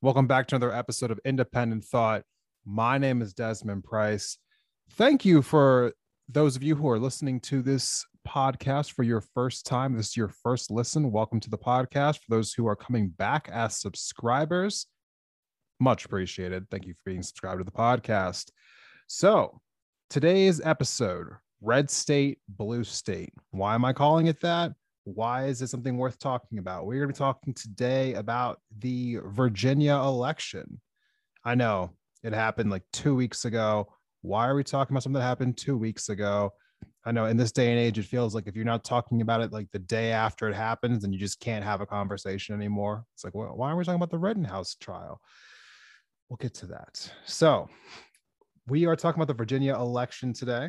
Welcome back to another episode of Independent Thought. My name is Desmond Price. Thank you for those of you who are listening to this podcast for your first time. This is your first listen. Welcome to the podcast. For those who are coming back as subscribers, much appreciated. Thank you for being subscribed to the podcast. So, today's episode Red State, Blue State. Why am I calling it that? Why is it something worth talking about? We're going to be talking today about the Virginia election. I know it happened like two weeks ago. Why are we talking about something that happened two weeks ago? I know in this day and age, it feels like if you're not talking about it like the day after it happens, then you just can't have a conversation anymore. It's like, well, why are we talking about the Rittenhouse trial? We'll get to that. So, we are talking about the Virginia election today.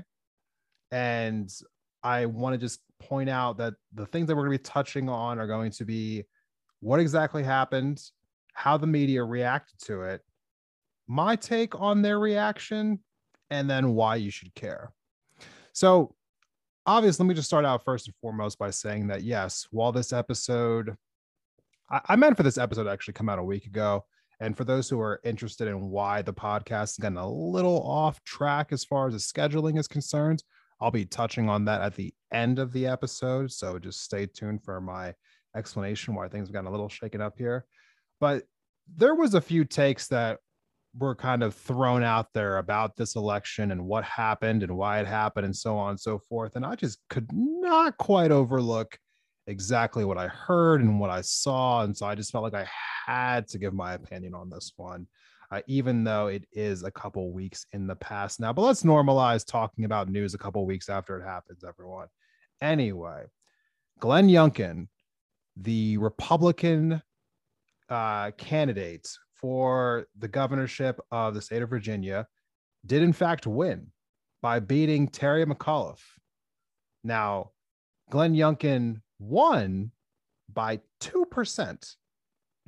And I want to just point out that the things that we're going to be touching on are going to be what exactly happened, how the media reacted to it, my take on their reaction, and then why you should care. So, obviously, let me just start out first and foremost by saying that yes, while this episode, I, I meant for this episode to actually come out a week ago. And for those who are interested in why the podcast has gotten a little off track as far as the scheduling is concerned, I'll be touching on that at the end of the episode. So just stay tuned for my explanation why things have gotten a little shaken up here. But there was a few takes that were kind of thrown out there about this election and what happened and why it happened and so on and so forth. And I just could not quite overlook exactly what I heard and what I saw. And so I just felt like I had to give my opinion on this one uh, even though it is a couple weeks in the past now. But let's normalize talking about news a couple weeks after it happens, everyone. Anyway, Glenn Youngkin, the Republican uh, candidate for the governorship of the state of Virginia, did in fact win by beating Terry McAuliffe. Now, Glenn Youngkin won by 2%.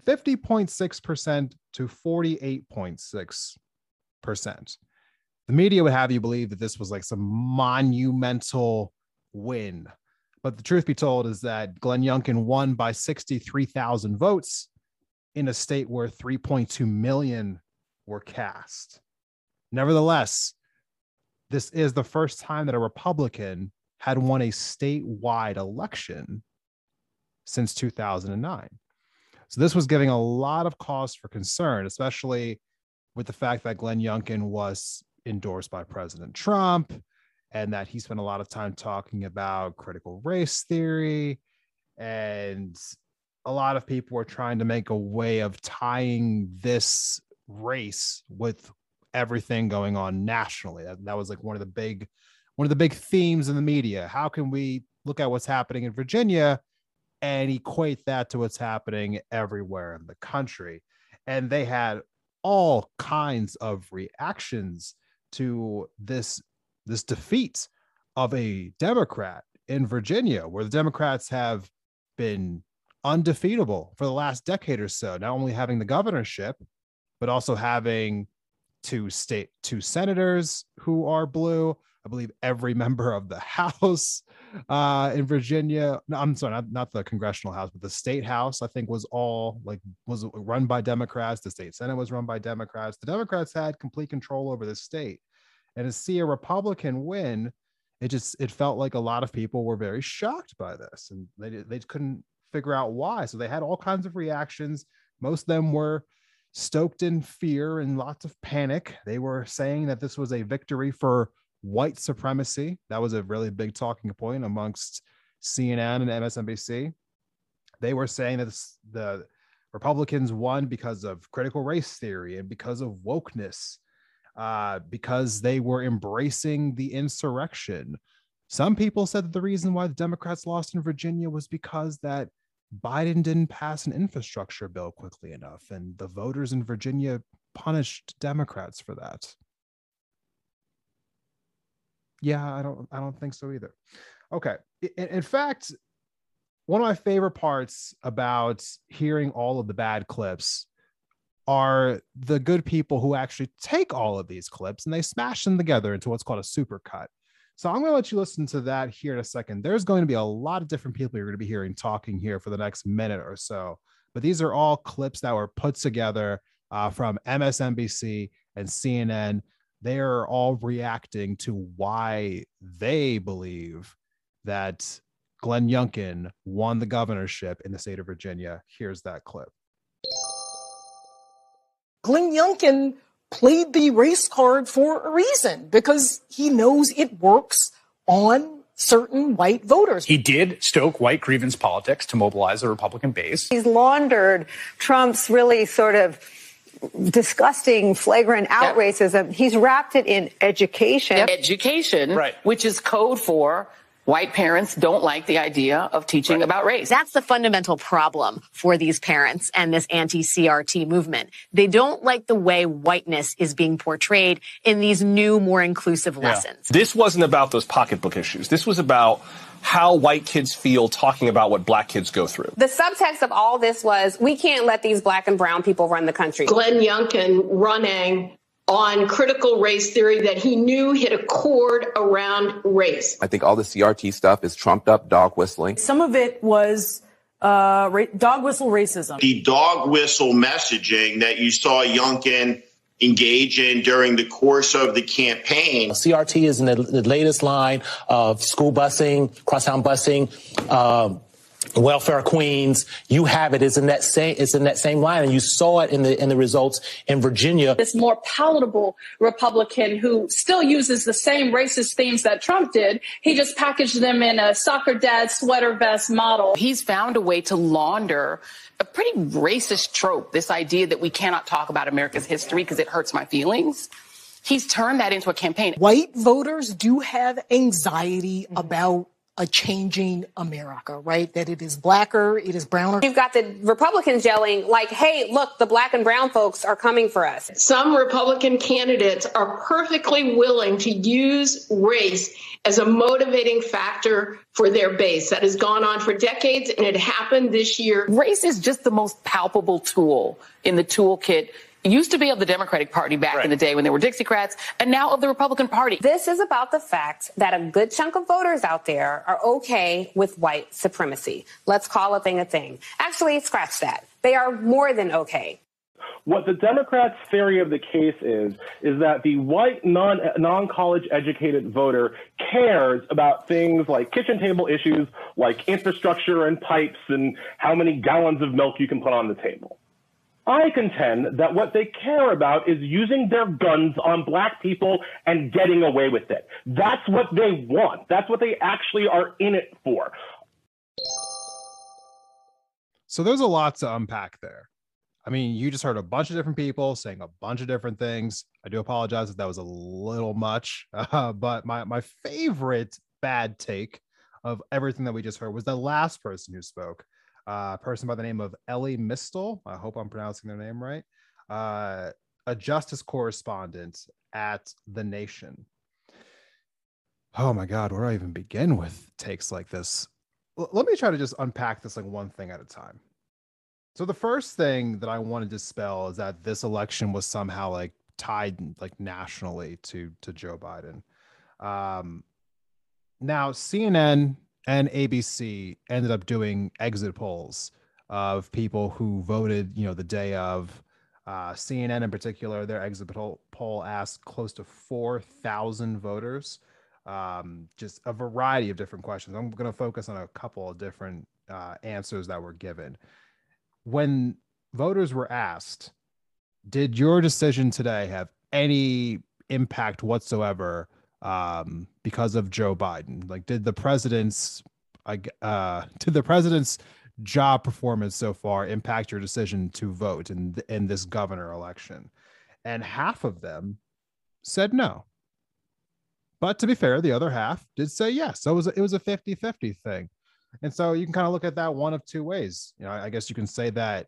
50.6% to 48.6%. The media would have you believe that this was like some monumental win. But the truth be told is that Glenn Youngkin won by 63,000 votes in a state where 3.2 million were cast. Nevertheless, this is the first time that a Republican had won a statewide election since 2009. So this was giving a lot of cause for concern, especially with the fact that Glenn Youngkin was endorsed by President Trump and that he spent a lot of time talking about critical race theory. And a lot of people were trying to make a way of tying this race with everything going on nationally. That, that was like one of the big one of the big themes in the media. How can we look at what's happening in Virginia and equate that to what's happening everywhere in the country. And they had all kinds of reactions to this this defeat of a Democrat in Virginia, where the Democrats have been undefeatable for the last decade or so, not only having the governorship, but also having two state two senators who are blue, I believe every member of the House uh, in Virginia. No, I'm sorry, not, not the congressional House, but the state House. I think was all like was run by Democrats. The state Senate was run by Democrats. The Democrats had complete control over the state, and to see a Republican win, it just it felt like a lot of people were very shocked by this, and they they couldn't figure out why. So they had all kinds of reactions. Most of them were stoked in fear and lots of panic. They were saying that this was a victory for white supremacy. That was a really big talking point amongst CNN and MSNBC. They were saying that the Republicans won because of critical race theory and because of wokeness, uh, because they were embracing the insurrection. Some people said that the reason why the Democrats lost in Virginia was because that Biden didn't pass an infrastructure bill quickly enough, and the voters in Virginia punished Democrats for that. Yeah, I don't I don't think so either. Okay. In, in fact, one of my favorite parts about hearing all of the bad clips are the good people who actually take all of these clips and they smash them together into what's called a super cut. So I'm going to let you listen to that here in a second. There's going to be a lot of different people you're going to be hearing talking here for the next minute or so. But these are all clips that were put together uh, from MSNBC and CNN. They are all reacting to why they believe that Glenn Youngkin won the governorship in the state of Virginia. Here's that clip. Glenn Youngkin played the race card for a reason because he knows it works on certain white voters. He did stoke white grievance politics to mobilize the Republican base. He's laundered Trump's really sort of disgusting, flagrant out yep. racism. He's wrapped it in education. Yep. Education, right. which is code for White parents don't like the idea of teaching right. about race. That's the fundamental problem for these parents and this anti-CRT movement. They don't like the way whiteness is being portrayed in these new, more inclusive yeah. lessons. This wasn't about those pocketbook issues. This was about how white kids feel talking about what black kids go through. The subtext of all this was we can't let these black and brown people run the country. Glenn Youngkin running on critical race theory that he knew hit a chord around race. I think all the CRT stuff is trumped up dog whistling. Some of it was uh, ra- dog whistle racism. The dog whistle messaging that you saw Youngkin engage in during the course of the campaign. CRT is in the, the latest line of school busing, crosstown busing. Uh, welfare queens you have it. Is in that same it's in that same line and you saw it in the in the results in virginia. This more palatable republican who still uses the same racist themes that trump did. He just packaged them in a soccer dad sweater vest model. He's found a way to launder a pretty racist trope this idea that we cannot talk about america's history because it hurts my feelings. He's turned that into a campaign. White voters do have anxiety mm-hmm. about a changing America, right? That it is blacker, it is browner. You've got the Republicans yelling, like, hey, look, the black and brown folks are coming for us. Some Republican candidates are perfectly willing to use race as a motivating factor for their base. That has gone on for decades and it happened this year. Race is just the most palpable tool in the toolkit used to be of the Democratic Party back right. in the day when there were Dixiecrats, and now of the Republican Party. This is about the fact that a good chunk of voters out there are okay with white supremacy. Let's call a thing a thing. Actually, scratch that. They are more than okay. What the Democrats' theory of the case is, is that the white non, non-college educated voter cares about things like kitchen table issues, like infrastructure and pipes and how many gallons of milk you can put on the table. I contend that what they care about is using their guns on black people and getting away with it. That's what they want. That's what they actually are in it for. So there's a lot to unpack there. I mean, you just heard a bunch of different people saying a bunch of different things. I do apologize if that was a little much, uh, but my my favorite bad take of everything that we just heard was the last person who spoke, a person by the name of Elie Mystal. I hope I'm pronouncing their name right. Uh, a justice correspondent at The Nation. Oh my God, where do I even begin with takes like this? L- let me try to just unpack this like one thing at a time. So the first thing that I want to dispel is that this election was somehow like tied like nationally to to Joe Biden. Um, now CNN and ABC ended up doing exit polls of people who voted, you know, the day of. Uh, CNN in particular, their exit poll, asked close to 4,000 voters, um, just a variety of different questions. I'm going to focus on a couple of different uh, answers that were given. When voters were asked, did your decision today have any impact whatsoever um, because of Joe Biden? Like, did the president's, uh, did the president's job performance so far impact your decision to vote in in this governor election? And half of them said no. But to be fair, the other half did say yes. So it was a, it was a 50-50 thing. And so you can kind of look at that one of two ways. You know, I guess you can say that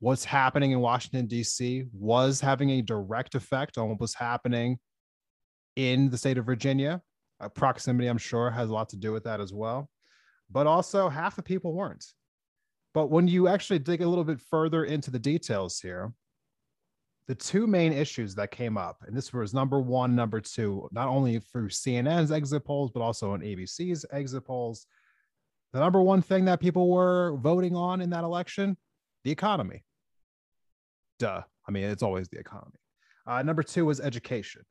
what's happening in Washington, D.C. was having a direct effect on what was happening in the state of Virginia. Uh, proximity, I'm sure, has a lot to do with that as well. But also, half the people weren't. But when you actually dig a little bit further into the details here, the two main issues that came up, and this was number one, number two, not only through CNN's exit polls, but also on ABC's exit polls. The number one thing that people were voting on in that election, the economy. Duh. I mean, it's always the economy. Uh, number two was education.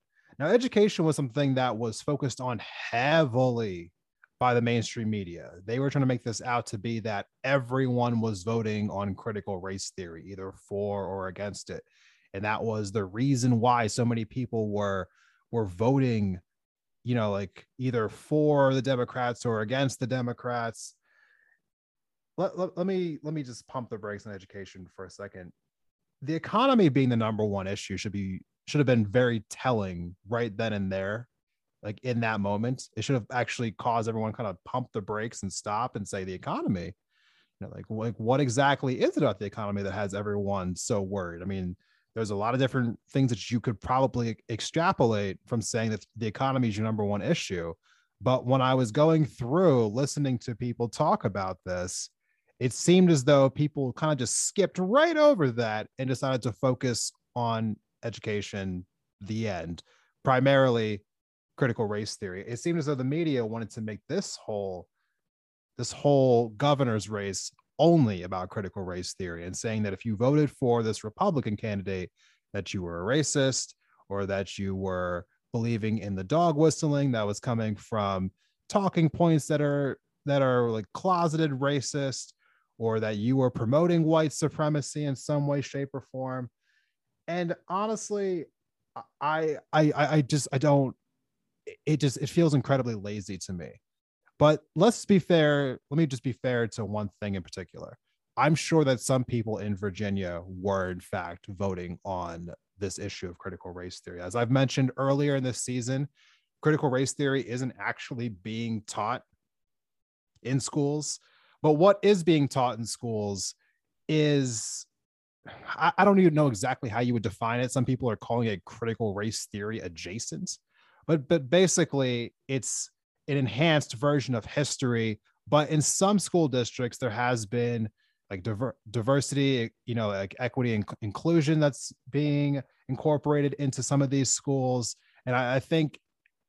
Now, education was something that was focused on heavily by the mainstream media. They were trying to make this out to be that everyone was voting on critical race theory, either for or against it. And that was the reason why so many people were were voting, you know, like either for the Democrats or against the Democrats. Let, let, let me let me just pump the brakes on education for a second. The economy being the number one issue should be should have been very telling right then and there like in that moment. It should have actually caused everyone kind of pump the brakes and stop and say the economy. You know like, like what exactly is it about the economy that has everyone so worried? I mean there's a lot of different things that you could probably extrapolate from saying that the economy is your number one issue. But when i was going through listening to people talk about this it seemed as though people kind of just skipped right over that and decided to focus on education the end. Primarily critical race theory. It seemed as though the media wanted to make this whole this whole governor's race only about critical race theory and saying that if you voted for this republican candidate that you were a racist or that you were believing in the dog whistling that was coming from talking points that are that are like closeted racist or that you were promoting white supremacy in some way shape or form and honestly I, I i just i don't it just it feels incredibly lazy to me. But let's be fair let me just be fair to one thing in particular. I'm sure that some people in virginia were in fact voting on this issue of critical race theory. As i've mentioned earlier in this season critical race theory isn't actually being taught in schools. But what is being taught in schools is I, I don't even know exactly how you would define it. Some people are calling it critical race theory adjacent, but but basically it's an enhanced version of history. But in some school districts, there has been like diver- diversity, you know, like equity and inclusion that's being incorporated into some of these schools. And I, I think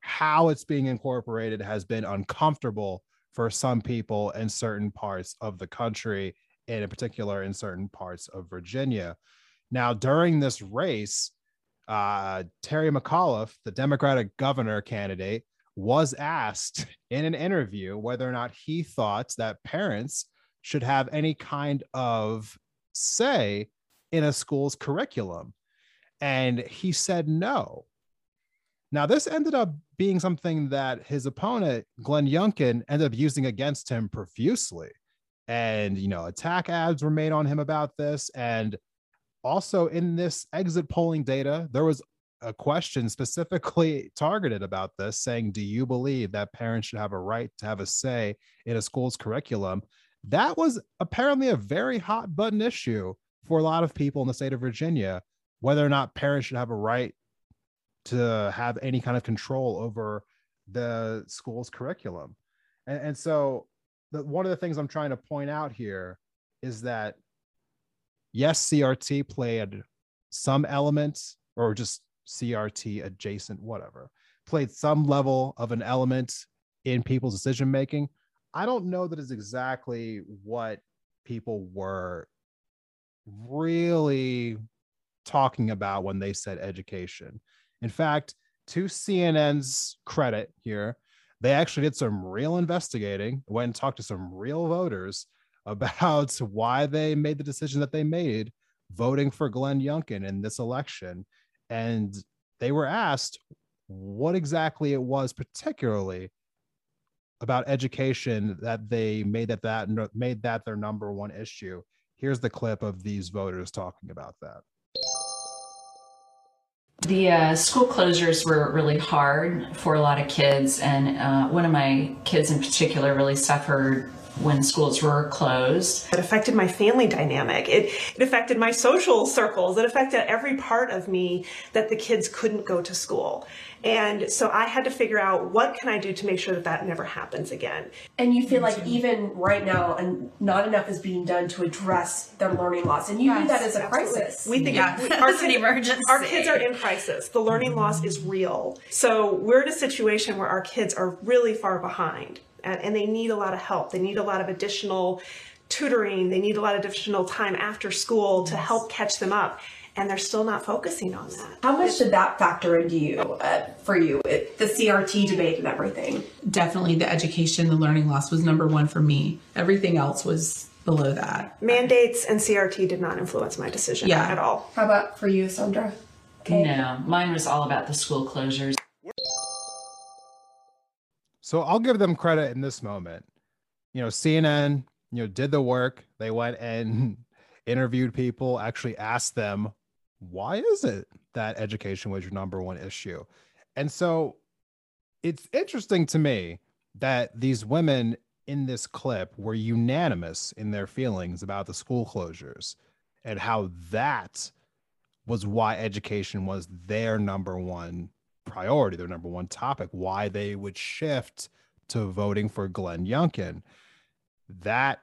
how it's being incorporated has been uncomfortable for some people in certain parts of the country and in particular in certain parts of Virginia. Now, during this race, uh, Terry McAuliffe, the Democratic governor candidate, was asked in an interview whether or not he thought that parents should have any kind of say in a school's curriculum. And he said no. Now, this ended up being something that his opponent, Glenn Youngkin, ended up using against him profusely and you know attack ads were made on him about this. And also in this exit polling data there was a question specifically targeted about this saying do you believe that parents should have a right to have a say in a school's curriculum? That was apparently a very hot button issue for a lot of people in the state of virginia whether or not parents should have a right to have any kind of control over the school's curriculum. And, and so the, one of the things I'm trying to point out here is that yes, CRT played some elements or just CRT adjacent, whatever, played some level of an element in people's decision making. I don't know that is exactly what people were really talking about when they said education. In fact, to CNN's credit here, they actually did some real investigating, went and talked to some real voters about why they made the decision that they made voting for Glenn Youngkin in this election. And they were asked what exactly it was, particularly about education, that they made that, that made that their number one issue. Here's the clip of these voters talking about that. The uh, school closures were really hard for a lot of kids, and uh, one of my kids in particular really suffered when schools were closed. It affected my family dynamic. It, it affected my social circles. It affected every part of me that the kids couldn't go to school. And so I had to figure out what can I do to make sure that that never happens again. And you feel like even right now, and not enough is being done to address their learning loss, and you view that as a crisis. We think Yeah. we- That's our an emergency. Our kids are in crisis. The learning loss is real. So we're in a situation where our kids are really far behind, and, and they need a lot of help. They need a lot of additional tutoring. They need a lot of additional time after school to help catch them up. And they're still not focusing on that. How much did that factor into you, uh, for you, it, the CRT debate and everything? Definitely the education, the learning loss was number one for me. Everything else was below that. Mandates and CRT did not influence my decision Yeah. at all. How about for you, Sandra? No, mine was all about the school closures. So I'll give them credit in this moment. You know, CNN, you know, did the work. They went and interviewed people, actually asked them, why is it that education was your number one issue? And so it's interesting to me that these women in this clip were unanimous in their feelings about the school closures and how that was why education was their number one priority, their number one topic, why they would shift to voting for Glenn Youngkin. That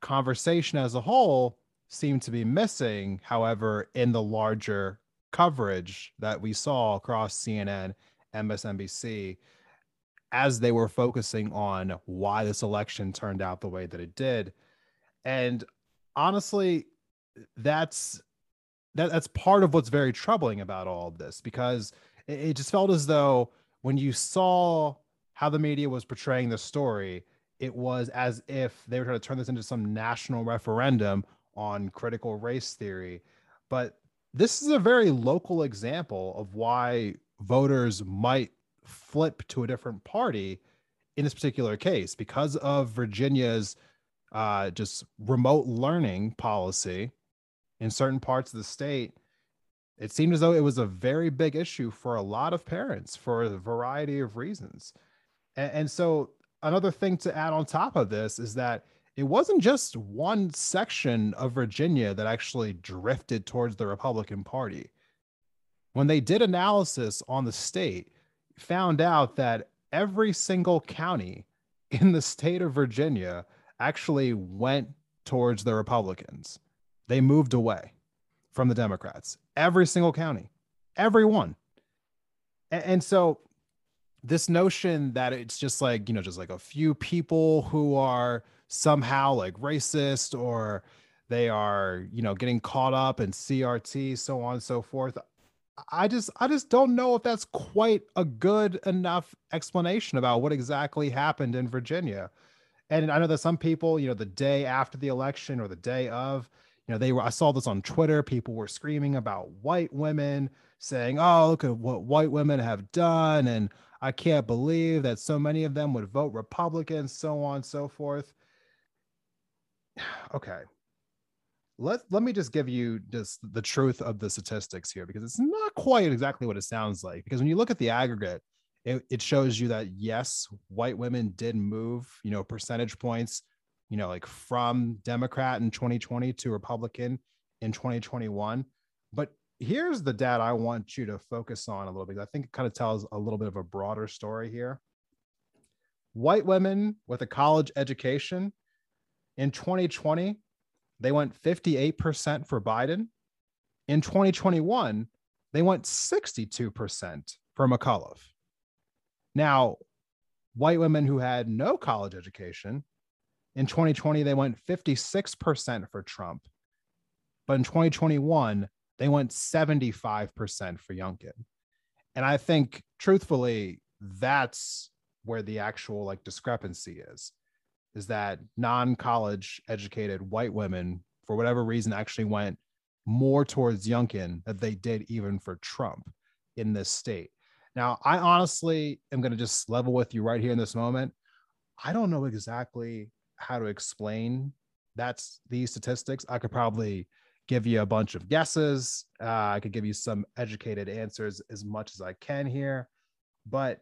conversation as a whole seemed to be missing, however, in the larger coverage that we saw across CNN, MSNBC, as they were focusing on why this election turned out the way that it did. And honestly, that's that, that's part of what's very troubling about all of this because it, it just felt as though when you saw how the media was portraying the story, it was as if they were trying to turn this into some national referendum on critical race theory. But this is a very local example of why voters might flip to a different party in this particular case because of Virginia's uh, just remote learning policy in certain parts of the state. It seemed as though it was a very big issue for a lot of parents for a variety of reasons. And, and so, another thing to add on top of this is that it wasn't just one section of Virginia that actually drifted towards the Republican Party. When they did analysis on the state, found out that every single county in the state of Virginia actually went towards the Republicans. They moved away from the Democrats. Every single county, every one. A- And, so this notion that it's just like, you know, just like a few people who are somehow like racist or they are, you know, getting caught up in CRT, so on and so forth. I just I just don't know if that's quite a good enough explanation about what exactly happened in Virginia. And I know that some people, you know, the day after the election or the day of, you know, they were I saw this on Twitter, people were screaming about white women saying, "Oh, look at what white women have done and I can't believe that so many of them would vote Republican, so on and so forth." Okay let let me just give you just the truth of the statistics here because it's not quite exactly what it sounds like because when you look at the aggregate it, it shows you that yes white women did move you know percentage points you know like from democrat in 2020 to republican in 2021 but here's the data i want you to focus on a little bit i think it kind of tells a little bit of a broader story here white women with a college education in 2020 they went 58% for Biden. In 2021, they went 62% for McAuliffe. Now, white women who had no college education, in 2020, they went 56% for Trump. But in 2021, they went 75% for Youngkin. And I think, truthfully, that's where the actual like discrepancy is is that non-college educated white women for whatever reason actually went more towards Youngkin than they did even for Trump in this state. Now, I honestly am going to just level with you right here in this moment. I don't know exactly how to explain that's these statistics. I could probably give you a bunch of guesses. Uh, I could give you some educated answers as much as I can here. But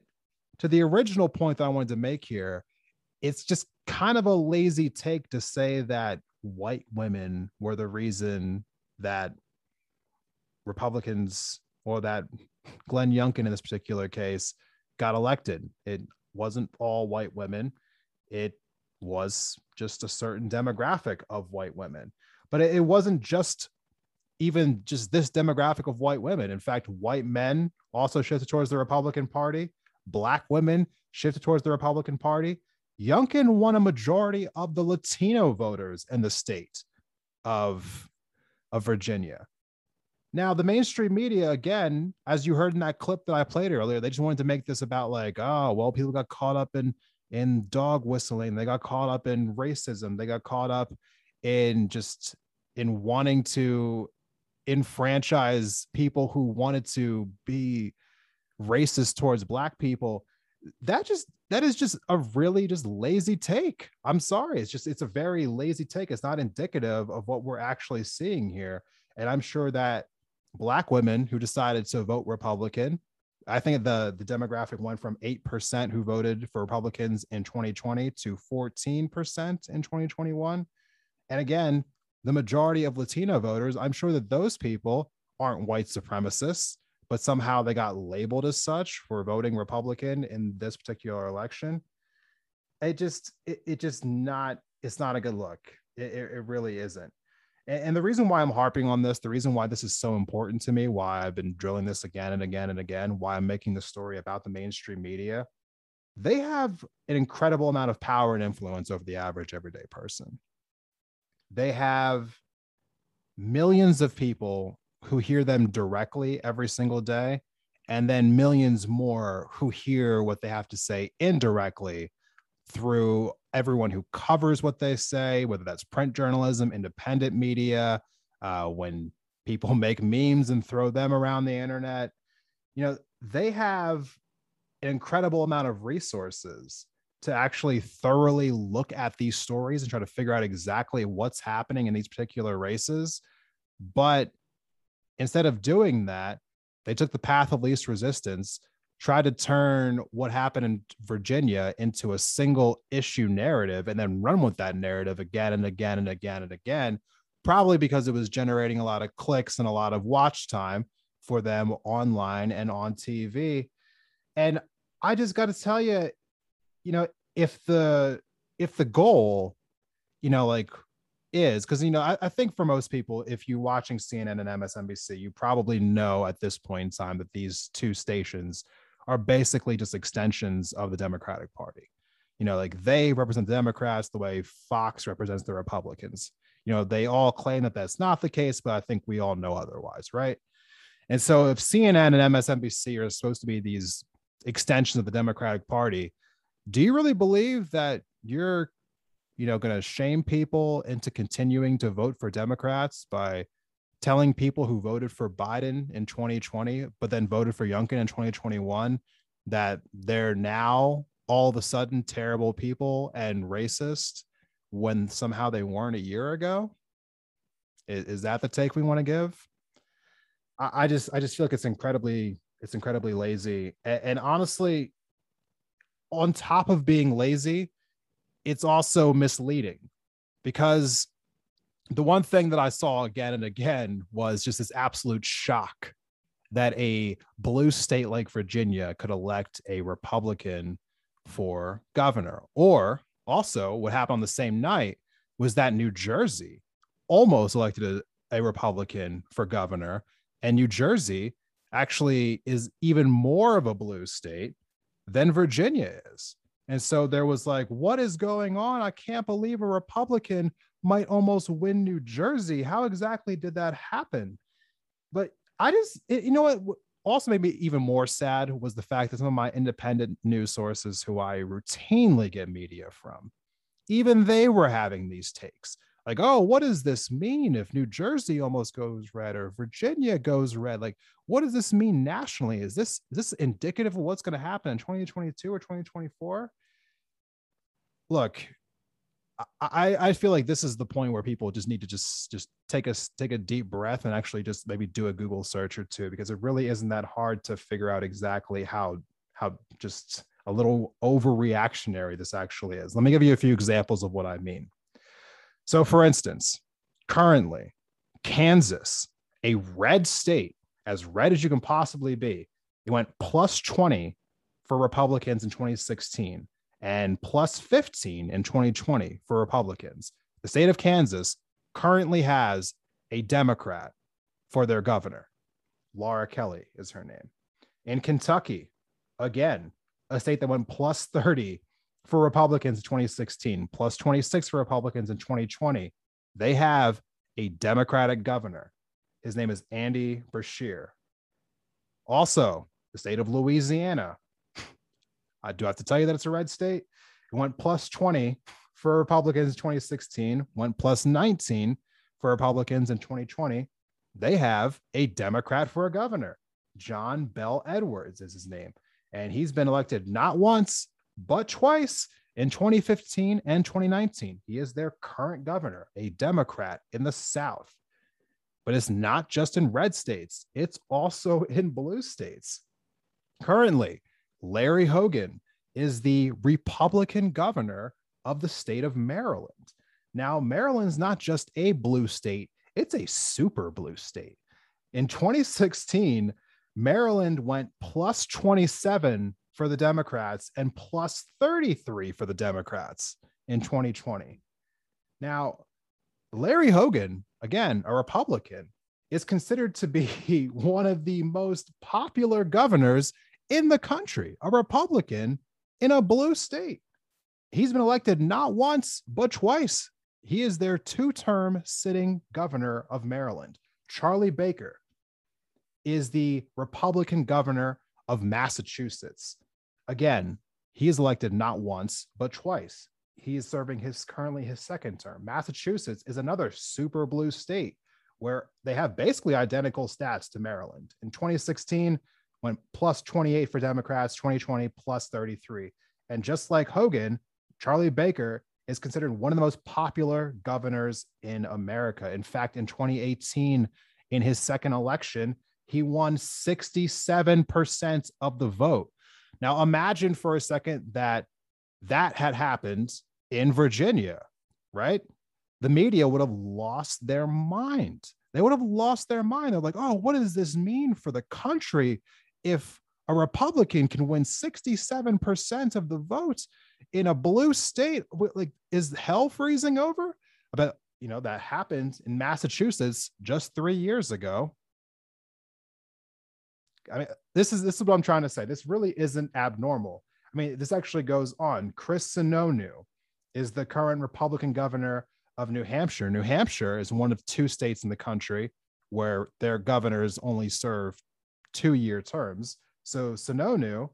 to the original point that I wanted to make here, it's just kind of a lazy take to say that white women were the reason that Republicans or that Glenn Youngkin in this particular case got elected. It wasn't all white women. It was just a certain demographic of white women. But it, wasn't just even just this demographic of white women. In fact, white men also shifted towards the Republican Party. Black women shifted towards the Republican Party. Youngkin won a majority of the Latino voters in the state of, of Virginia. Now, the mainstream media, again, as you heard in that clip that I played earlier, they just wanted to make this about like, oh, well, people got caught up in in dog whistling, they got caught up in racism, they got caught up in just in wanting to enfranchise people who wanted to be racist towards black people. That just that is just a really just lazy take. I'm sorry. It's just it's a very lazy take. It's not indicative of what we're actually seeing here. And i'm sure that black women who decided to vote republican i think the the demographic went from 8% who voted for republicans in 2020 to 14% in 2021 and again the majority of latino voters i'm sure that those people aren't white supremacists but somehow they got labeled as such for voting Republican in this particular election. It just, it, it just not, it's not a good look. It, it, it really isn't. And, and the reason why I'm harping on this, the reason why this is so important to me, why I've been drilling this again and again and again, why I'm making the story about the mainstream media, they have an incredible amount of power and influence over the average everyday person. They have millions of people who hear them directly every single day, and then millions more who hear what they have to say indirectly through everyone who covers what they say, whether that's print journalism, independent media, uh, when people make memes and throw them around the internet. You know, they have an incredible amount of resources to actually thoroughly look at these stories and try to figure out exactly what's happening in these particular races. But Instead of doing that, they took the path of least resistance, tried to turn what happened in Virginia into a single issue narrative and then run with that narrative again and again and again and again, probably because it was generating a lot of clicks and a lot of watch time for them online and on TV. And I just got to tell you, you know, if the if the goal, you know, like is because you know I, I, think for most people if you're watching cnn and msnbc you probably know at this point in time that these two stations are basically just extensions of the democratic party. You know like they represent the democrats the way fox represents the republicans. You know they all claim that that's not the case but i think we all know otherwise right? And so if cnn and msnbc are supposed to be these extensions of the democratic party do you really believe that you're you know, going to shame people into continuing to vote for Democrats by telling people who voted for Biden in 2020, but then voted for Youngkin in 2021 that they're now all of a sudden terrible people and racist when somehow they weren't a year ago? Is, is that the take we want to give? I, I, just I just feel like it's incredibly it's incredibly lazy. and, and honestly, on top of being lazy, it's also misleading because the one thing that I saw again and again was just this absolute shock that a blue state like Virginia could elect a Republican for governor. Or also, what happened on the same night was that New Jersey almost elected a, a Republican for governor, and New Jersey actually is even more of a blue state than Virginia is. And so there was like, what is going on? I can't believe a Republican might almost win New Jersey. How exactly did that happen? But I just, it, you know what? Also made me even more sad was the fact that some of my independent news sources, who I routinely get media from, even they were having these takes like, oh, what does this mean if New Jersey almost goes red or Virginia goes red? Like, what does this mean nationally? Is this is this indicative of what's going to happen in 2022 or 2024? Look, I, I feel like this is the point where people just need to just just take a take a deep breath and actually just maybe do a Google search or two because it really isn't that hard to figure out exactly how how just a little overreactionary this actually is. Let me give you a few examples of what I mean. So, for instance, currently, Kansas, a red state, as red as you can possibly be, it went plus 20 for Republicans in 2016 and plus 15 in 2020 for Republicans. The state of Kansas currently has a Democrat for their governor. Laura Kelly is her name. In Kentucky, again, a state that went plus 30 for Republicans in 2016, plus 26 for Republicans in 2020. They have a Democratic governor. His name is Andy Beshear. Also, the state of Louisiana. I do have to tell you that it's a red state. It went plus 20 for Republicans in 2016, went plus 19 for Republicans in 2020. They have a Democrat for a governor. John Bell Edwards is his name. And he's been elected not once, but twice in 2015 and 2019. He is their current governor, a Democrat in the South. But it's not just in red states, it's also in blue states. Currently, Larry Hogan is the Republican governor of the state of Maryland. Now, Maryland's not just a blue state, it's a super blue state. In 2016, Maryland went plus 27 for the Democrats and plus 33 for the Democrats in 2020. Now, Larry Hogan, again, a Republican, is considered to be one of the most popular governors in the country, a Republican in a blue state. He's been elected not once, but twice. He is their two term sitting governor of Maryland. Charlie Baker is the Republican governor of Massachusetts. Again, he is elected not once, but twice. He is serving his currently his second term. Massachusetts is another super blue state where they have basically identical stats to Maryland. In 2016, went plus 28 for Democrats, 2020 plus 33. And just like Hogan, Charlie Baker is considered one of the most popular governors in America. In fact, in 2018, in his second election, he won 67% of the vote. Now, imagine for a second that that had happened in Virginia, right? The media would have lost their mind. They would have lost their mind. They're like, oh, what does this mean for the country if a Republican can win 67% of the votes in a blue state? Like, is hell freezing over? But, you know, that happened in Massachusetts just three years ago. I mean, this is this is what I'm trying to say. This really isn't abnormal. I mean, this actually goes on. Chris Sununu is the current Republican governor of New Hampshire. New Hampshire is one of two states in the country where their governors only serve two-year terms. So Sununu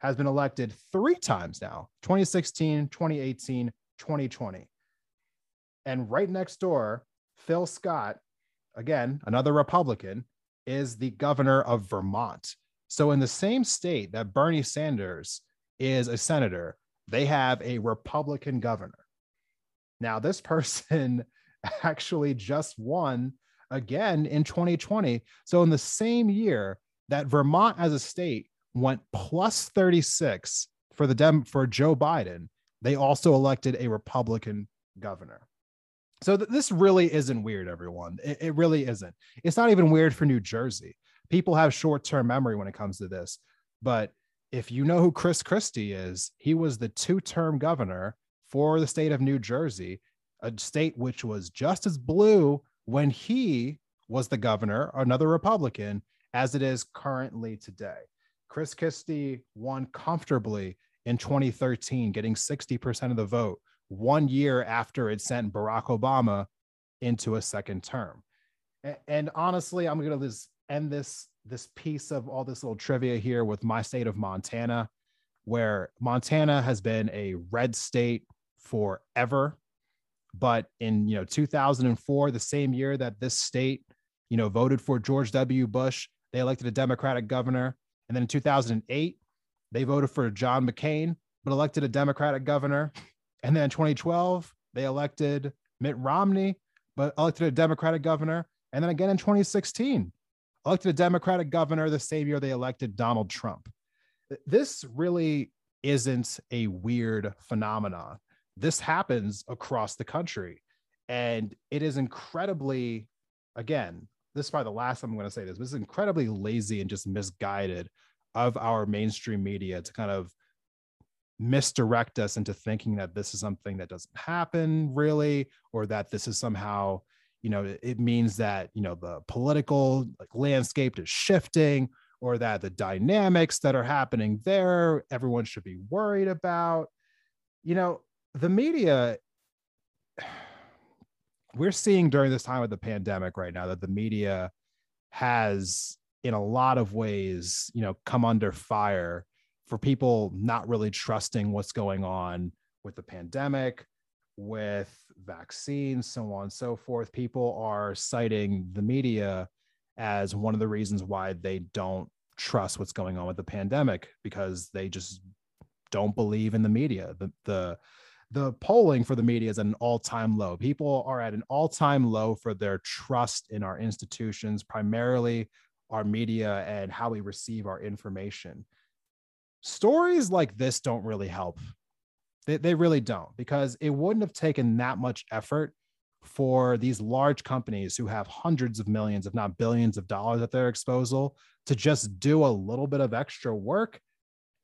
has been elected three times now 2016, 2018, 2020. And right next door, Phil Scott, again, another Republican, is the governor of Vermont. So, in the same state that Bernie Sanders is a senator, they have a Republican governor. Now, this person actually just won again in 2020. So, in the same year that Vermont as a state went plus 36 for the Dem for Joe Biden, they also elected a Republican governor. So th- this really isn't weird, everyone. It, it really isn't. It's not even weird for New Jersey. People have short term memory when it comes to this. But if you know who Chris Christie is, he was the two term governor for the state of New Jersey, a state which was just as blue when he was the governor, another Republican, as it is currently today. Chris Christie won comfortably in 2013, getting 60% of the vote one year after it sent Barack Obama into a second term. And, honestly, I'm going to just end this this piece of all this little trivia here with my state of Montana, where Montana has been a red state forever. But in you know 2004, the same year that this state you know voted for George W. Bush, they elected a Democratic governor. And then in 2008, they voted for John McCain, but elected a Democratic governor. And then in 2012, they elected Mitt Romney, but elected a Democratic governor. And then again in 2016, elected a Democratic governor the same year they elected Donald Trump. This really isn't a weird phenomenon. This happens across the country. And it is incredibly, again, this is probably the last time I'm going to say this, but it's incredibly lazy and just misguided of our mainstream media to kind of misdirect us into thinking that this is something that doesn't happen really, or that this is somehow, you know, it means that, you know, the political like, landscape is shifting or that the dynamics that are happening there, everyone should be worried about. You know, the media we're seeing during this time of the pandemic right now that the media has in a lot of ways you know come under fire for people not really trusting what's going on with the pandemic with vaccines so on and so forth. People are citing the media as one of the reasons why they don't trust what's going on with the pandemic because they just don't believe in the media. The the the polling for the media is at an all-time low. People are at an all-time low for their trust in our institutions, primarily our media and how we receive our information. Stories like this don't really help. They, they really don't, because it wouldn't have taken that much effort for these large companies who have hundreds of millions, if not billions of dollars at their disposal to just do a little bit of extra work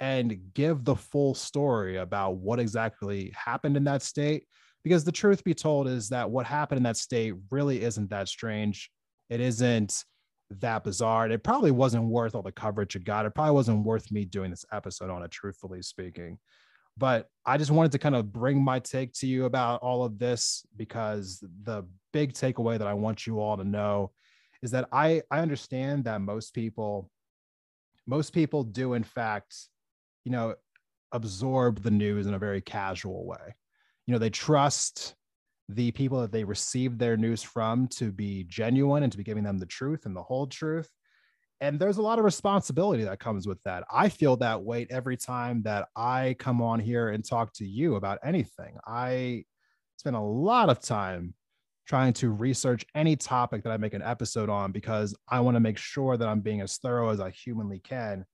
and give the full story about what exactly happened in that state. Because the truth be told is that what happened in that state really isn't that strange. It isn't that bizarre. It probably wasn't worth all the coverage it got. It probably wasn't worth me doing this episode on it, truthfully speaking. But I just wanted to kind of bring my take to you about all of this because the big takeaway that I want you all to know is that I, I understand that most people most people do in fact you know, absorb the news in a very casual way. You know, they trust the people that they receive their news from to be genuine and to be giving them the truth and the whole truth. And there's a lot of responsibility that comes with that. I feel that weight every time that I come on here and talk to you about anything. I spend a lot of time trying to research any topic that I make an episode on because I want to make sure that I'm being as thorough as I humanly can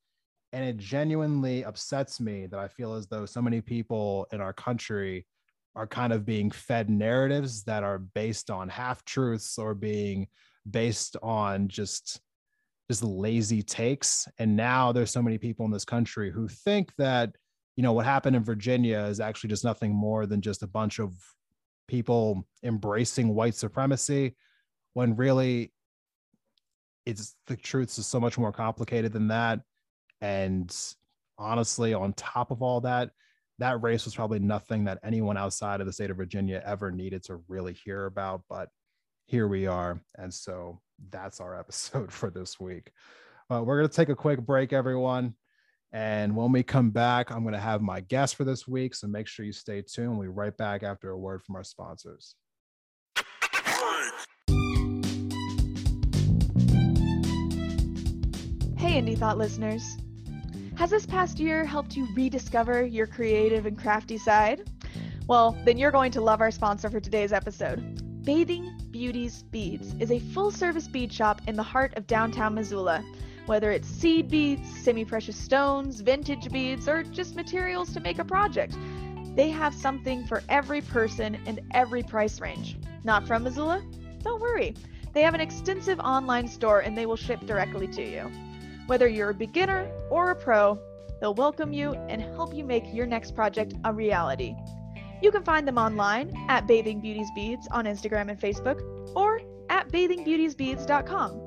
and it genuinely upsets me that I feel as though so many people in our country are kind of being fed narratives that are based on half truths or being based on just just lazy takes. And now there's so many people in this country who think that you know what happened in Virginia is actually just nothing more than just a bunch of people embracing white supremacy when really it's the truth is so much more complicated than that and honestly, on top of all that, that race was probably nothing that anyone outside of the state of Virginia ever needed to really hear about. But here we are. And so that's our episode for this week. Uh, we're going to take a quick break, everyone. And when we come back, I'm going to have my guest for this week. So make sure you stay tuned. We'll be right back after a word from our sponsors. Hey, Indie Thought listeners. Has this past year helped you rediscover your creative and crafty side? Well, then you're going to love our sponsor for today's episode. Bathing Beauties Beads is a full service bead shop in the heart of downtown Missoula. Whether it's seed beads, semi precious stones, vintage beads, or just materials to make a project, they have something for every person and every price range. Not from Missoula? Don't worry. They have an extensive online store and they will ship directly to you. Whether you're a beginner or a pro, they'll welcome you and help you make your next project a reality. You can find them online at Bathing Beauties Beads on Instagram and Facebook or at bathingbeautiesbeads.com.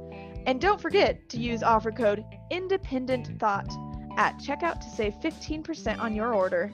And don't forget to use offer code Independent Thought at checkout to save 15% on your order.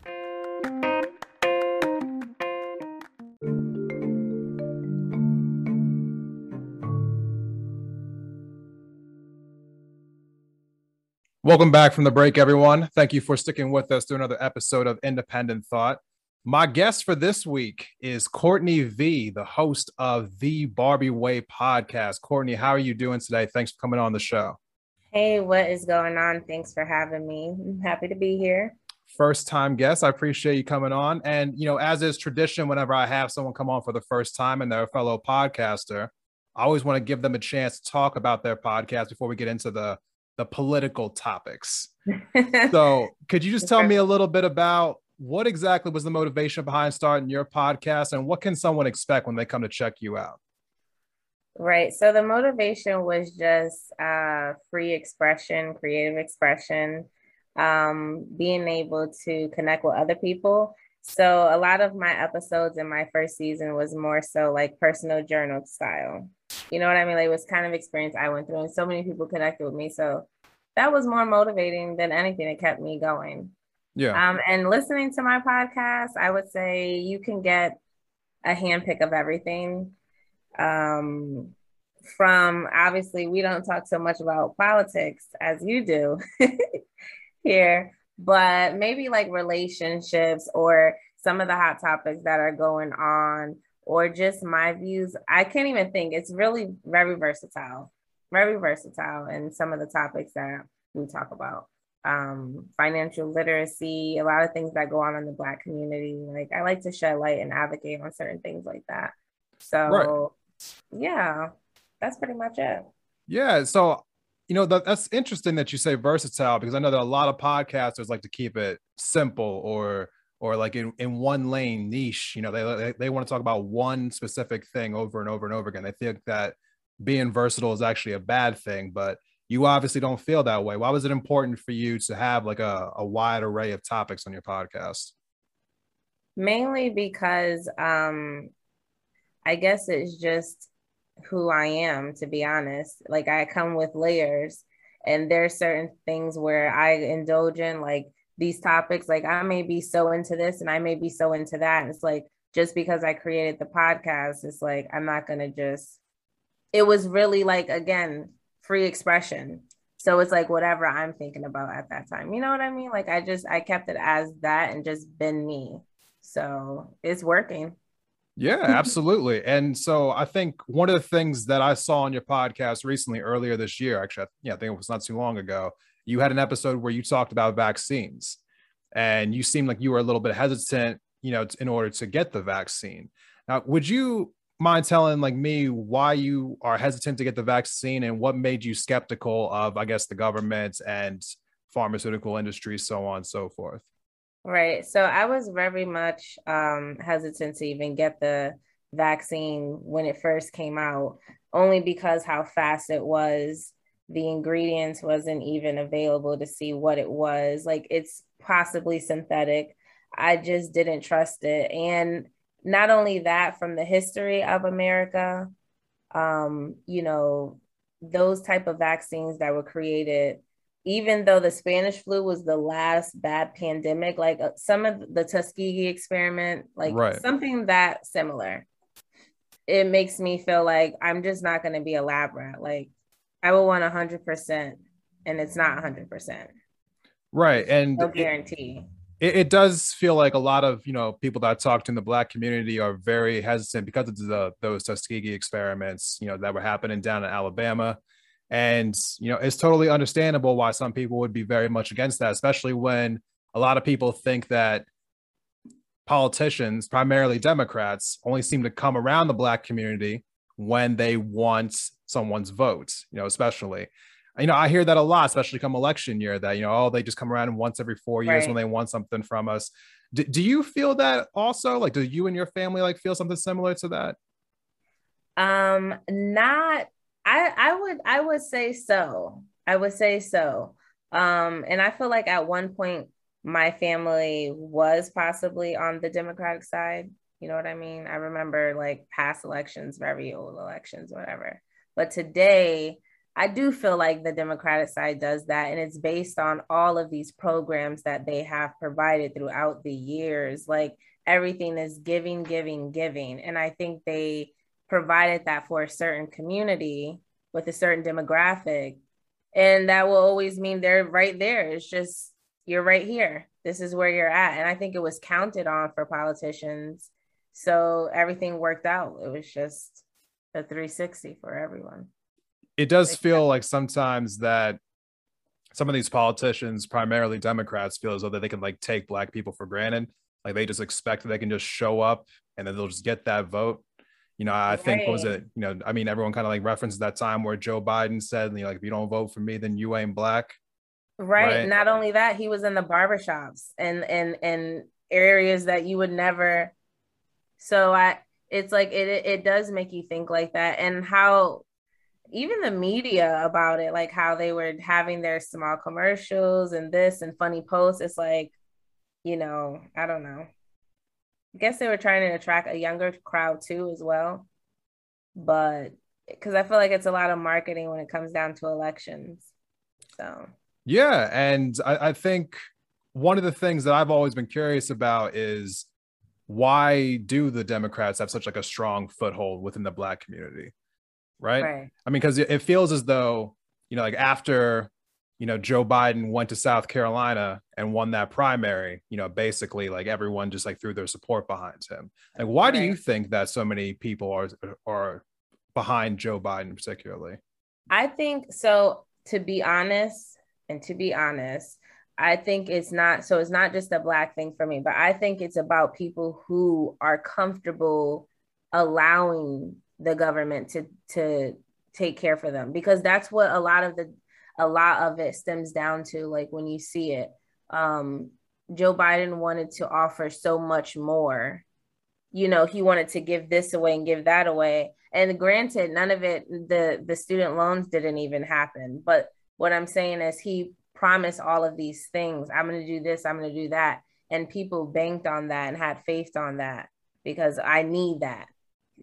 Welcome back from the break, everyone. Thank you for sticking with us through another episode of Independent Thought. My guest for this week is Courtney V, the host of the Barbie Way podcast. Courtney, how are you doing today? Thanks for coming on the show. Hey, what is going on? Thanks for having me. I'm happy to be here. First time guest. I appreciate you coming on. And, you know, as is tradition, whenever I have someone come on for the first time and they're a fellow podcaster, I always want to give them a chance to talk about their podcast before we get into the the political topics. so, could you just tell me a little bit about what exactly was the motivation behind starting your podcast and what can someone expect when they come to check you out? Right. So, the motivation was just uh, free expression, creative expression, um, being able to connect with other people. So, a lot of my episodes in my first season was more so like personal journal style. You know what I mean? Like it was kind of experience I went through, and so many people connected with me. So that was more motivating than anything that kept me going. Yeah. Um, and listening to my podcast, I would say you can get a handpick of everything. Um, from obviously, we don't talk so much about politics as you do here, but maybe like relationships or some of the hot topics that are going on or just my views. I can't even think. It's really very versatile, very versatile in some of the topics that we talk about. Um, financial literacy, a lot of things that go on in the Black community. Like I like to shed light and advocate on certain things like that. So, right. yeah, that's pretty much it. Yeah. So, you know, that, that's interesting that you say versatile because I know that a lot of podcasters like to keep it simple or or like in, in one lane niche you know they, they, they want to talk about one specific thing over and over and over again. They think that being versatile is actually a bad thing but you obviously don't feel that way. Why was it important for you to have like a, a wide array of topics on your podcast? Mainly because um i guess it's just who i am to be honest like i come with layers and there's certain things where i indulge in like these topics. Like I may be so into this and I may be so into that. And it's like just because I created the podcast, it's like I'm not gonna just it was really like again, free expression. So it's like whatever I'm thinking about at that time. You know what I mean? Like I just I kept it as that and just been me. So it's working. Yeah, absolutely. and so I think one of the things that I saw on your podcast recently, earlier this year, actually, yeah, I think it was not too long ago, you had an episode where you talked about vaccines and you seemed like you were a little bit hesitant, you know, in order to get the vaccine. Now, would you mind telling like me why you are hesitant to get the vaccine and what made you skeptical of, I guess, the government and pharmaceutical industry, so on and so forth? Right. So I was very much um, hesitant to even get the vaccine when it first came out, only because how fast it was. The ingredients wasn't even available to see what it was. Like it's possibly synthetic. I just didn't trust it. And not only that from the history of america um you know those type of vaccines that were created even though the spanish flu was the last bad pandemic like uh, some of the tuskegee experiment like right. something that similar it makes me feel like i'm just not going to be a lab rat like I will want hundred percent, and it's not hundred percent. Right, and no guarantee. It, it, does feel like a lot of you know people that talked in the Black community are very hesitant because of the those Tuskegee experiments, you know, that were happening down in Alabama, and you know it's totally understandable why some people would be very much against that, especially when a lot of people think that politicians, primarily Democrats, only seem to come around the Black community when they want someone's vote, you know, especially. you know, I hear that a lot, especially come election year, that you know, oh, they just come around once every four years Right. when they want something from us. Do, do you feel that also? Like, do you and your family like feel something similar to that? Um, not I I would I would say so. I would say so. Um, and I feel like at one point my family was possibly on the Democratic side. You know what I mean? I remember like past elections, very old elections, whatever. But today, I do feel like the Democratic side does that. And it's based on all of these programs that they have provided throughout the years. Like everything is giving, giving, giving. And I think they provided that for a certain community with a certain demographic. And that will always mean they're right there. It's just, you're right here. This is where you're at. And I think it was counted on for politicians. So everything worked out. It was just a 360 for everyone. It does feel like sometimes that some of these politicians, primarily Democrats, feel as though they can like take black people for granted. Like they just expect that they can just show up and then they'll just get that vote. You know, I think was it? You know, I mean, everyone kind of like references that time where Joe Biden said, you know, like if you don't vote for me, then you ain't black. Right. Right. Not only that, he was in the barbershops and and and areas that you would never. So I, it's like it it does make you think like that, and how even the media about it, like how they were having their small commercials and this and funny posts. It's like, you know, I don't know. I guess they were trying to attract a younger crowd too, as well. But because I feel like it's a lot of marketing when it comes down to elections. So. Yeah. And I, I think one of the things that I've always been curious about is why do the Democrats have such like a strong foothold within the black community? Right. Right. I mean, because it, it feels as though, you know, like after, you know, Joe Biden went to South Carolina and won that primary, you know, basically like everyone just like threw their support behind him. Like, why do you think that so many people are are behind Joe Biden particularly? I think so. To be honest, and to be honest, I think it's not so. It's not just a black thing for me, but I think it's about people who are comfortable allowing the government to to take care for them because that's what a lot of the a lot of it stems down to. Like when you see it, um, Joe Biden wanted to offer so much more. You know he wanted to give this away and give that away. And granted none of it the the student loans didn't even happen. But what i'm saying is he promised all of these things. I'm going to do this i'm going to do that. And people banked on that and had faith on that because i need that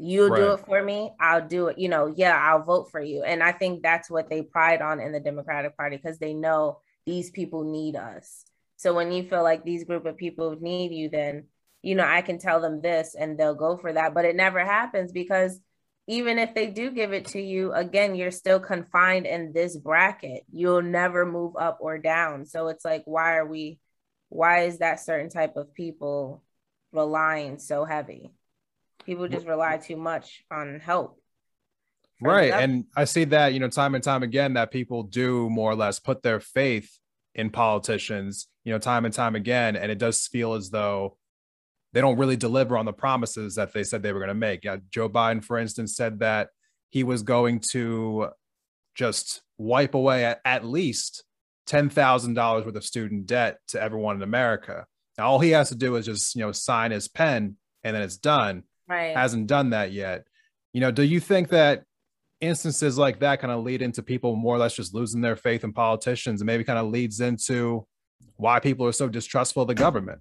you'll do it for me i'll do it you know yeah i'll vote for you and i think that's what they pride on in the democratic party because they know these people need us so when you feel like these group of people need you then you know, I can tell them this and they'll go for that. But it never happens because even if they do give it to you, again, you're still confined in this bracket. You'll never move up or down. So it's like, why are we, why is that certain type of people relying so heavy? People just rely too much on help. right and i see that you know time and time again that people do more or less put their faith in politicians you know time and time again and it does feel as though they don't really deliver on the promises that they said they were going to make yeah, joe biden for instance said that he was going to just wipe away at, at least $10,000 worth of student debt to everyone in America. Now, all he has to do is just, you know, sign his pen and then it's done. Right. Hasn't done that yet. You know, do you think that instances like that kind of lead into people more or less just losing their faith in politicians and maybe kind of leads into why people are so distrustful of the government?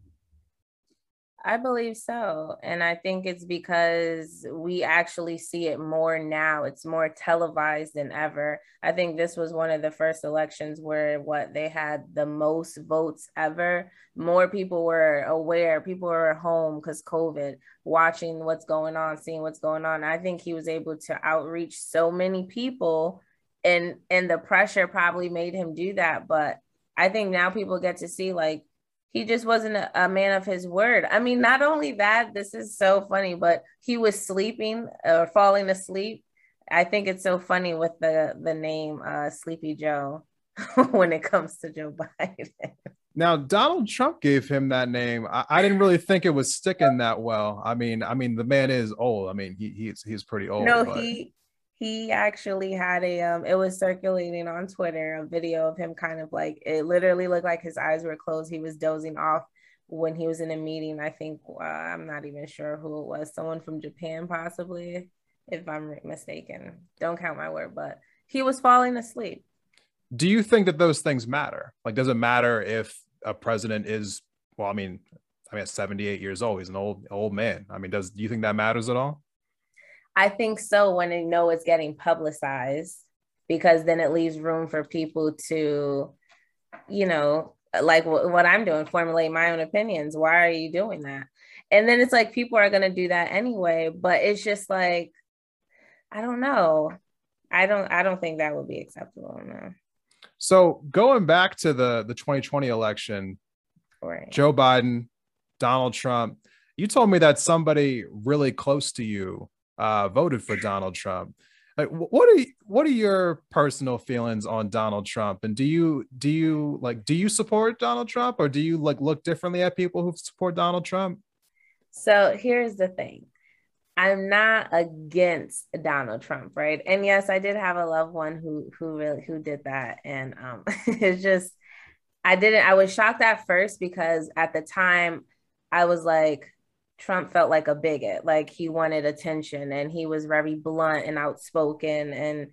I believe so. And I think it's because we actually see it more now. It's more televised than ever. I think this was one of the first elections where what they had the most votes ever. More people were aware, people were home because COVID, watching what's going on, seeing what's going on. I think he was able to outreach so many people and and the pressure probably made him do that. But I think now people get to see like he just wasn't a, a man of his word. I mean, not only that, this is so funny, but he was sleeping or falling asleep. I think it's so funny with the the name uh, Sleepy Joe when it comes to Joe Biden. Now, Donald Trump gave him that name. I, I didn't really think it was sticking that well. I mean, I mean, the man is old. I mean, he, he's he's pretty old. no, but- he he actually had a um it was circulating on Twitter a video of him kind of like it literally looked like his eyes were closed. He was dozing off when he was in a meeting. I think uh, I'm not even sure who it was, someone from Japan possibly, if I'm mistaken. Don't count my word, but he was falling asleep. Do you think that those things matter? Like, does it matter if a president is well? I mean, I mean, at 78 years old, he's an old old man. I mean, does do you think that matters at all? I think so when they know it's getting publicized because then it leaves room for people to, you know, like w- what I'm doing, formulate my own opinions. Why are you doing that? And then it's like people are going to do that anyway, but it's just like, I don't know. I don't, I don't think that would be acceptable. No. So going back to the, the 2020 election, right. Joe Biden, Donald Trump, you told me that somebody really close to you uh, voted for Donald Trump. Like, what are what are your personal feelings on Donald Trump? And do you do you like do you support Donald Trump, or do you like look differently at people who support Donald Trump? So here's the thing. I'm not against Donald Trump, right? And yes, I did have a loved one who who really who did that, and um, it's just I didn't. I was shocked at first because at the time I was like, Trump felt like a bigot, like he wanted attention and he was very blunt and outspoken and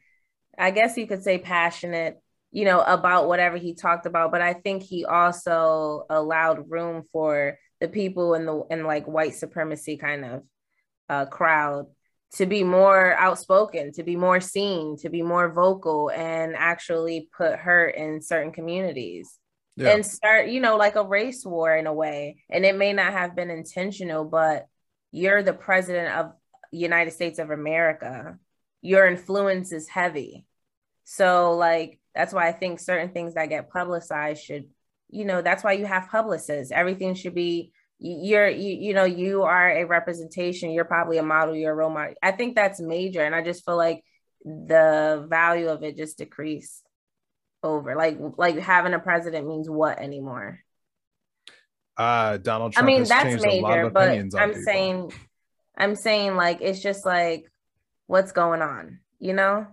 I guess you could say passionate, you know, about whatever he talked about, but I think he also allowed room for the people in the in like white supremacy kind of uh, crowd to be more outspoken, to be more seen, to be more vocal and actually put hurt in certain communities yeah. and start, you know, like a race war in a way. And it may not have been intentional, but you're the president of United States of America. Your influence is heavy. So like that's why I think certain things that get publicized should, you know, that's why you have publicists. Everything should be you're you, you know you are a representation you're probably a model you're a role model i think that's major and i just feel like the value of it just decreased over? Like like having a president means what anymore? Uh Donald Trump. I mean, that's major, but I'm people. saying I'm saying like it's just like what's going on, you know?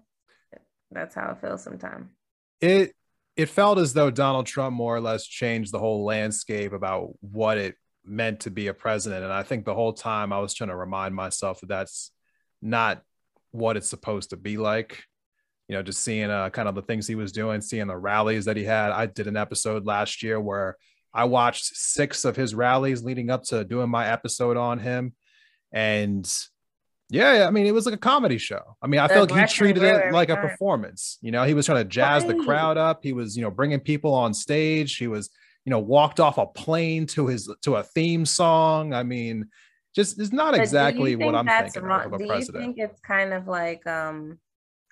That's how it feels sometimes. It it felt as though Donald Trump more or less changed the whole landscape about what it meant to be a president. And I think the whole time I was trying to remind myself that that's not what it's supposed to be like you know, just seeing uh, kind of the things he was doing, seeing the rallies that he had. I did an episode last year where I watched six of his rallies leading up to doing my episode on him. And yeah, I mean, it was like a comedy show. I mean, I feel like he treated it like a performance. You know, he was trying to jazz right. the crowd up. He was, you know, bringing people on stage. He was, you know, walked off a plane to his to a theme song. I mean, just it's not but exactly what I'm thinking wrong? of a do president. Do you think it's kind of like um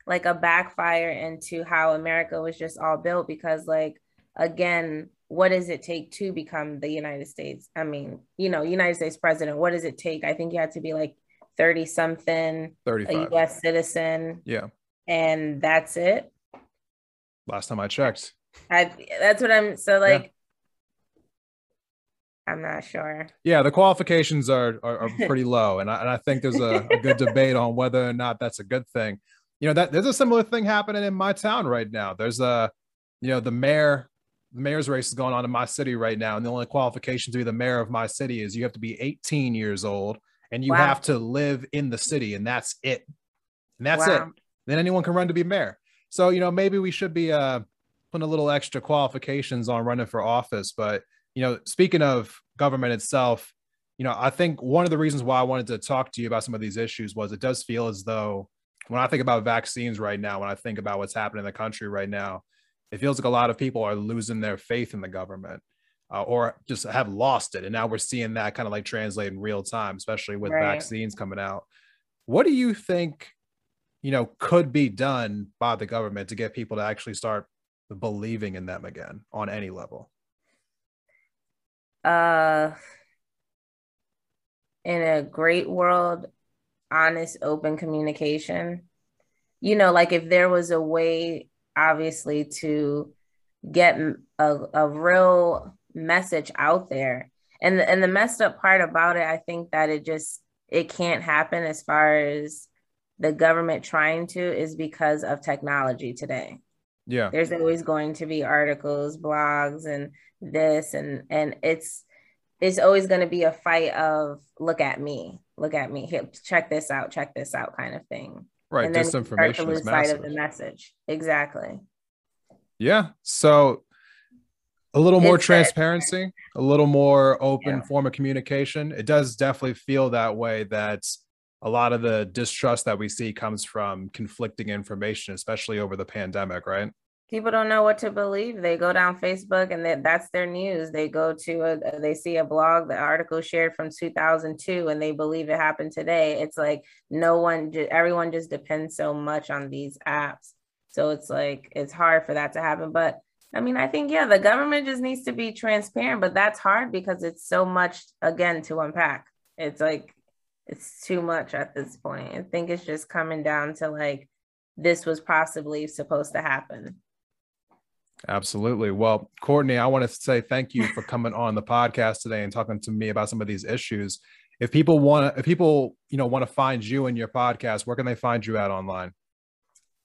like a backfire into how America was just all built because like again what does it take to become the United States? I mean you know United States president what does it take? I think you have to be like 30 something 35. a US citizen. Yeah. And that's it. Last time I checked. I that's what I'm so like yeah. I'm not sure. Yeah, the qualifications are are, are pretty low, and I, and I think there's a, a good debate on whether or not that's a good thing you know that there's a similar thing happening in my town right now there's a you know the mayor the mayor's race is going on in my city right now and the only qualification to be the mayor of my city is you have to be 18 years old and you wow. have to live in the city and that's it and that's wow. it then anyone can run to be mayor so you know maybe we should be uh putting a little extra qualifications on running for office but you know speaking of government itself you know i think one of the reasons why i wanted to talk to you about some of these issues was it does feel as though when I think about vaccines right now, when I think about what's happening in the country right now, it feels like a lot of people are losing their faith in the government uh, or just have lost it. And now we're seeing that kind of like translate in real time, especially with right. vaccines coming out. What do you think, you know, could be done by the government to get people to actually start believing in them again on any level? Uh, in a great world, honest, open communication. You know, like if there was a way, obviously, to get a, a real message out there. And the, and the messed up part about it, I think that it just it can't happen as far as the government trying to is because of technology today. Yeah. There's always going to be articles, blogs, and this and and it's it's always going to be a fight of look at me, look at me, Here, check this out, check this out, kind of thing. Right. And Disinformation start to is lose sight of the message. Exactly. Yeah. So a little more It's transparency, a little more open Yeah. form of communication. It does definitely feel that way that a lot of the distrust that we see comes from conflicting information, especially over the pandemic, right? People don't know what to believe. They go down Facebook and that that's their news. They go to a they see a blog, the article shared from 2002 and they believe it happened today. It's like no one everyone just depends so much on these apps. So it's like it's hard for that to happen, but I mean, I think yeah, the government just needs to be transparent, but that's hard because it's so much again to unpack. It's like it's too much at this point. I think it's just coming down to like this was possibly supposed to happen. Absolutely. Well, Courtney, I want to say thank you for coming on the podcast today and talking to me about some of these issues. If people want to, if people, you know, want to find you and your podcast, where can they find you at online?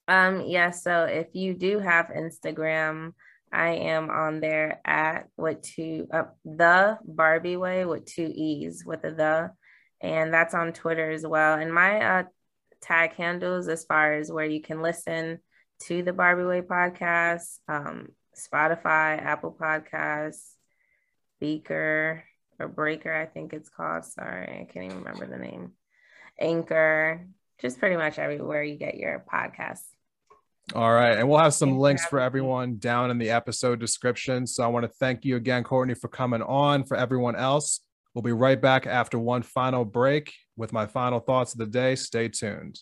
Um, yeah, so if you do have Instagram, I am on there at with two uh, the Barbie way with two E's with a the, and that's on Twitter as well. And my uh tag handles as far as where you can listen to the Barbie Way podcast, um, Spotify, Apple Podcasts, Beaker or Breaker, I think it's called. Sorry, I can't even remember the name. Anchor, just pretty much everywhere you get your podcasts. All right. And we'll have some links for everyone down in the episode description. So I want to thank you again, Courtney, for coming on. For everyone else, we'll be right back after one final break with my final thoughts of the day. Stay tuned.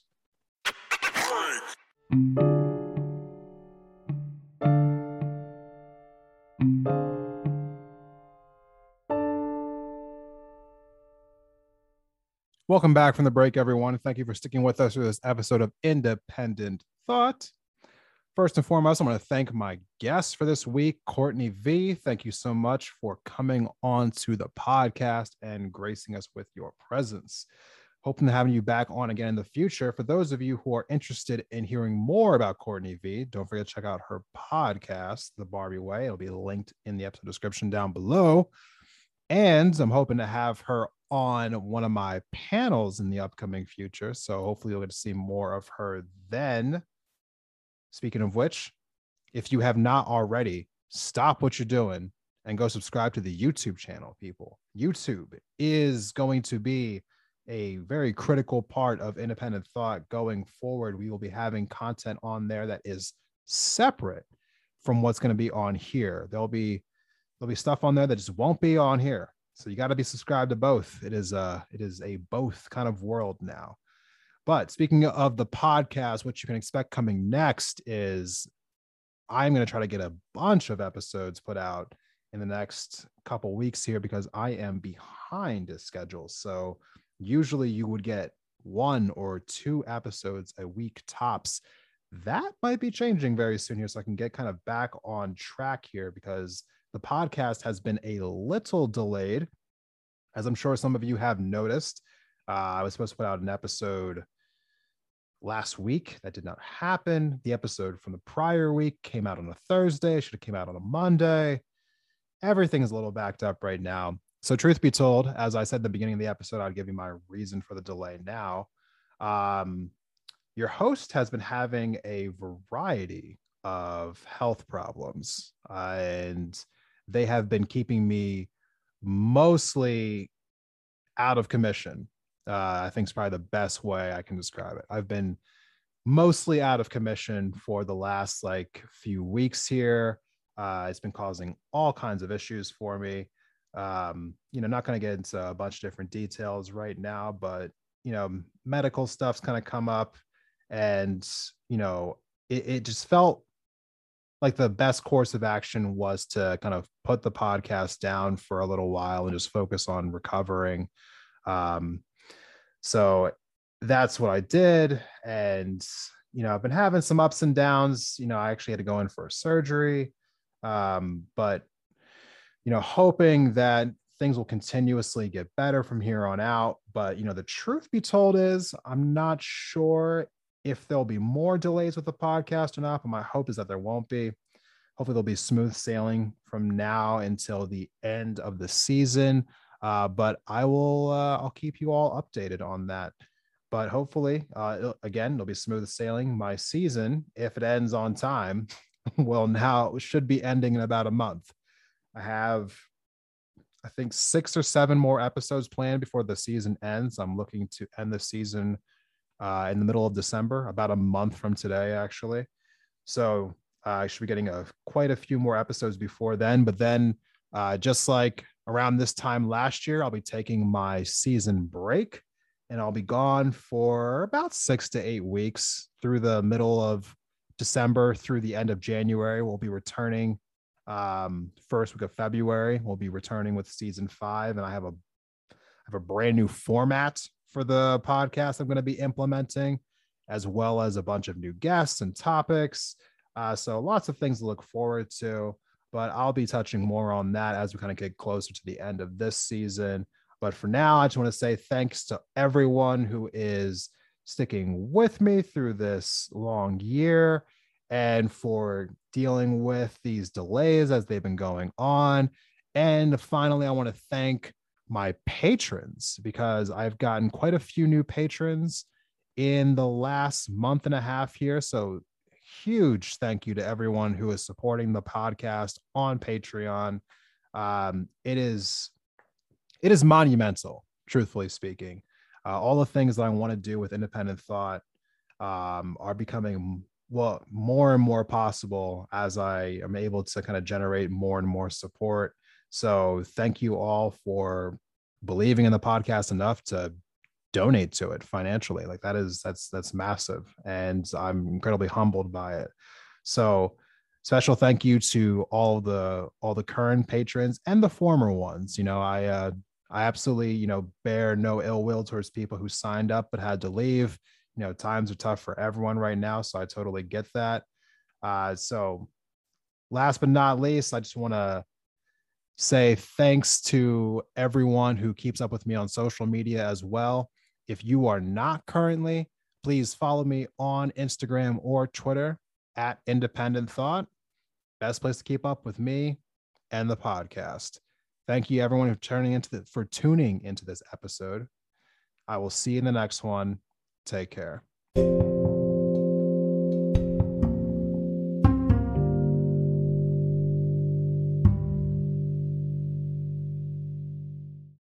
Welcome back from the break, everyone. Thank you for sticking with us for this episode of Independent Thought. First and foremost, I want to thank my guest for this week, Courtney V. Thank you so much for coming on to the podcast and gracing us with your presence. Hoping to have you back on again in the future. For those of you who are interested in hearing more about Courtney V, don't forget to check out her podcast, The Barbie Way. It'll be linked in the episode description down below. And I'm hoping to have her on one of my panels in the upcoming future. So hopefully you'll get to see more of her then. Speaking of which, if you have not already, stop what you're doing and go subscribe to the YouTube channel, people. YouTube is going to be a very critical part of independent thought going forward. We will be having content on there that is separate from what's going to be on here. There'll be there'll be stuff on there that just won't be on here. So you got to be subscribed to both. It is a it is a both kind of world now. But speaking of the podcast, what you can expect coming next is I'm going to try to get a bunch of episodes put out in the next couple weeks here because I am behind a schedule. So usually you would get one or two episodes a week tops. That might be changing very soon here. So I can get kind of back on track here because the podcast has been a little delayed. As I'm sure some of you have noticed, uh, I was supposed to put out an episode last week. That did not happen. The episode from the prior week came out on a Thursday. Should have came out on a Monday. Everything is a little backed up right now. So, truth be told, as I said at the beginning of the episode, I'd give you my reason for the delay now. Um, your host has been having a variety of health problems, uh, and they have been keeping me mostly out of commission. Uh, I think is probably the best way I can describe it. I've been mostly out of commission for the last like few weeks here. Uh, it's been causing all kinds of issues for me. Um, you know, not going to get into a bunch of different details right now, but you know, medical stuff's kind of come up, and you know, it, it just felt like the best course of action was to kind of put the podcast down for a little while and just focus on recovering. Um, so that's what I did. And, you know, I've been having some ups and downs. You know, I actually had to go in for a surgery. Um, but, you know, hoping that things will continuously get better from here on out. But you know, the truth be told is I'm not sure if there'll be more delays with the podcast or not, but my hope is that there won't be. Hopefully, there'll be smooth sailing from now until the end of the season. Uh, but I will, uh, I'll keep you all updated on that. But hopefully, uh, it'll, again, it'll be smooth sailing. My season, if it ends on time, will now it should be ending in about a month. I have, I think, six or seven more episodes planned before the season ends. I'm looking to end the season uh, in the middle of December, about a month from today, actually. So uh, I should be getting a quite a few more episodes before then. But then, uh, just like around this time last year, I'll be taking my season break, and I'll be gone for about six to eight weeks through the middle of December through the end of January. We'll be returning um, first week of February. We'll be returning with season five, and I have a I have a brand new format for the podcast I'm going to be implementing, as well as a bunch of new guests and topics. Uh, so lots of things to look forward to, but I'll be touching more on that as we kind of get closer to the end of this season. But for now, I just want to say thanks to everyone who is sticking with me through this long year and for dealing with these delays as they've been going on. And finally, I want to thank my patrons because I've gotten quite a few new patrons in the last month and a half here. So, huge thank you to everyone who is supporting the podcast on Patreon. Um, it is it is monumental, truthfully speaking. Uh, all the things that I want to do with independent thought um, are becoming well more and more possible as I am able to kind of generate more and more support. So thank you all for believing in the podcast enough to donate to it financially. Like that is that's that's massive, and I'm incredibly humbled by it. So special thank you to all the all the current patrons and the former ones. You know, I uh, I absolutely you know bear no ill will towards people who signed up but had to leave. You know, times are tough for everyone right now, so I totally get that. Uh, so, last but not least, I just want to say thanks to everyone who keeps up with me on social media as well. If you are not currently, please follow me on Instagram or Twitter at Independent Thought. Best place to keep up with me and the podcast. Thank you everyone for turning into the, for tuning into this episode. I will see you in the next one. Take care.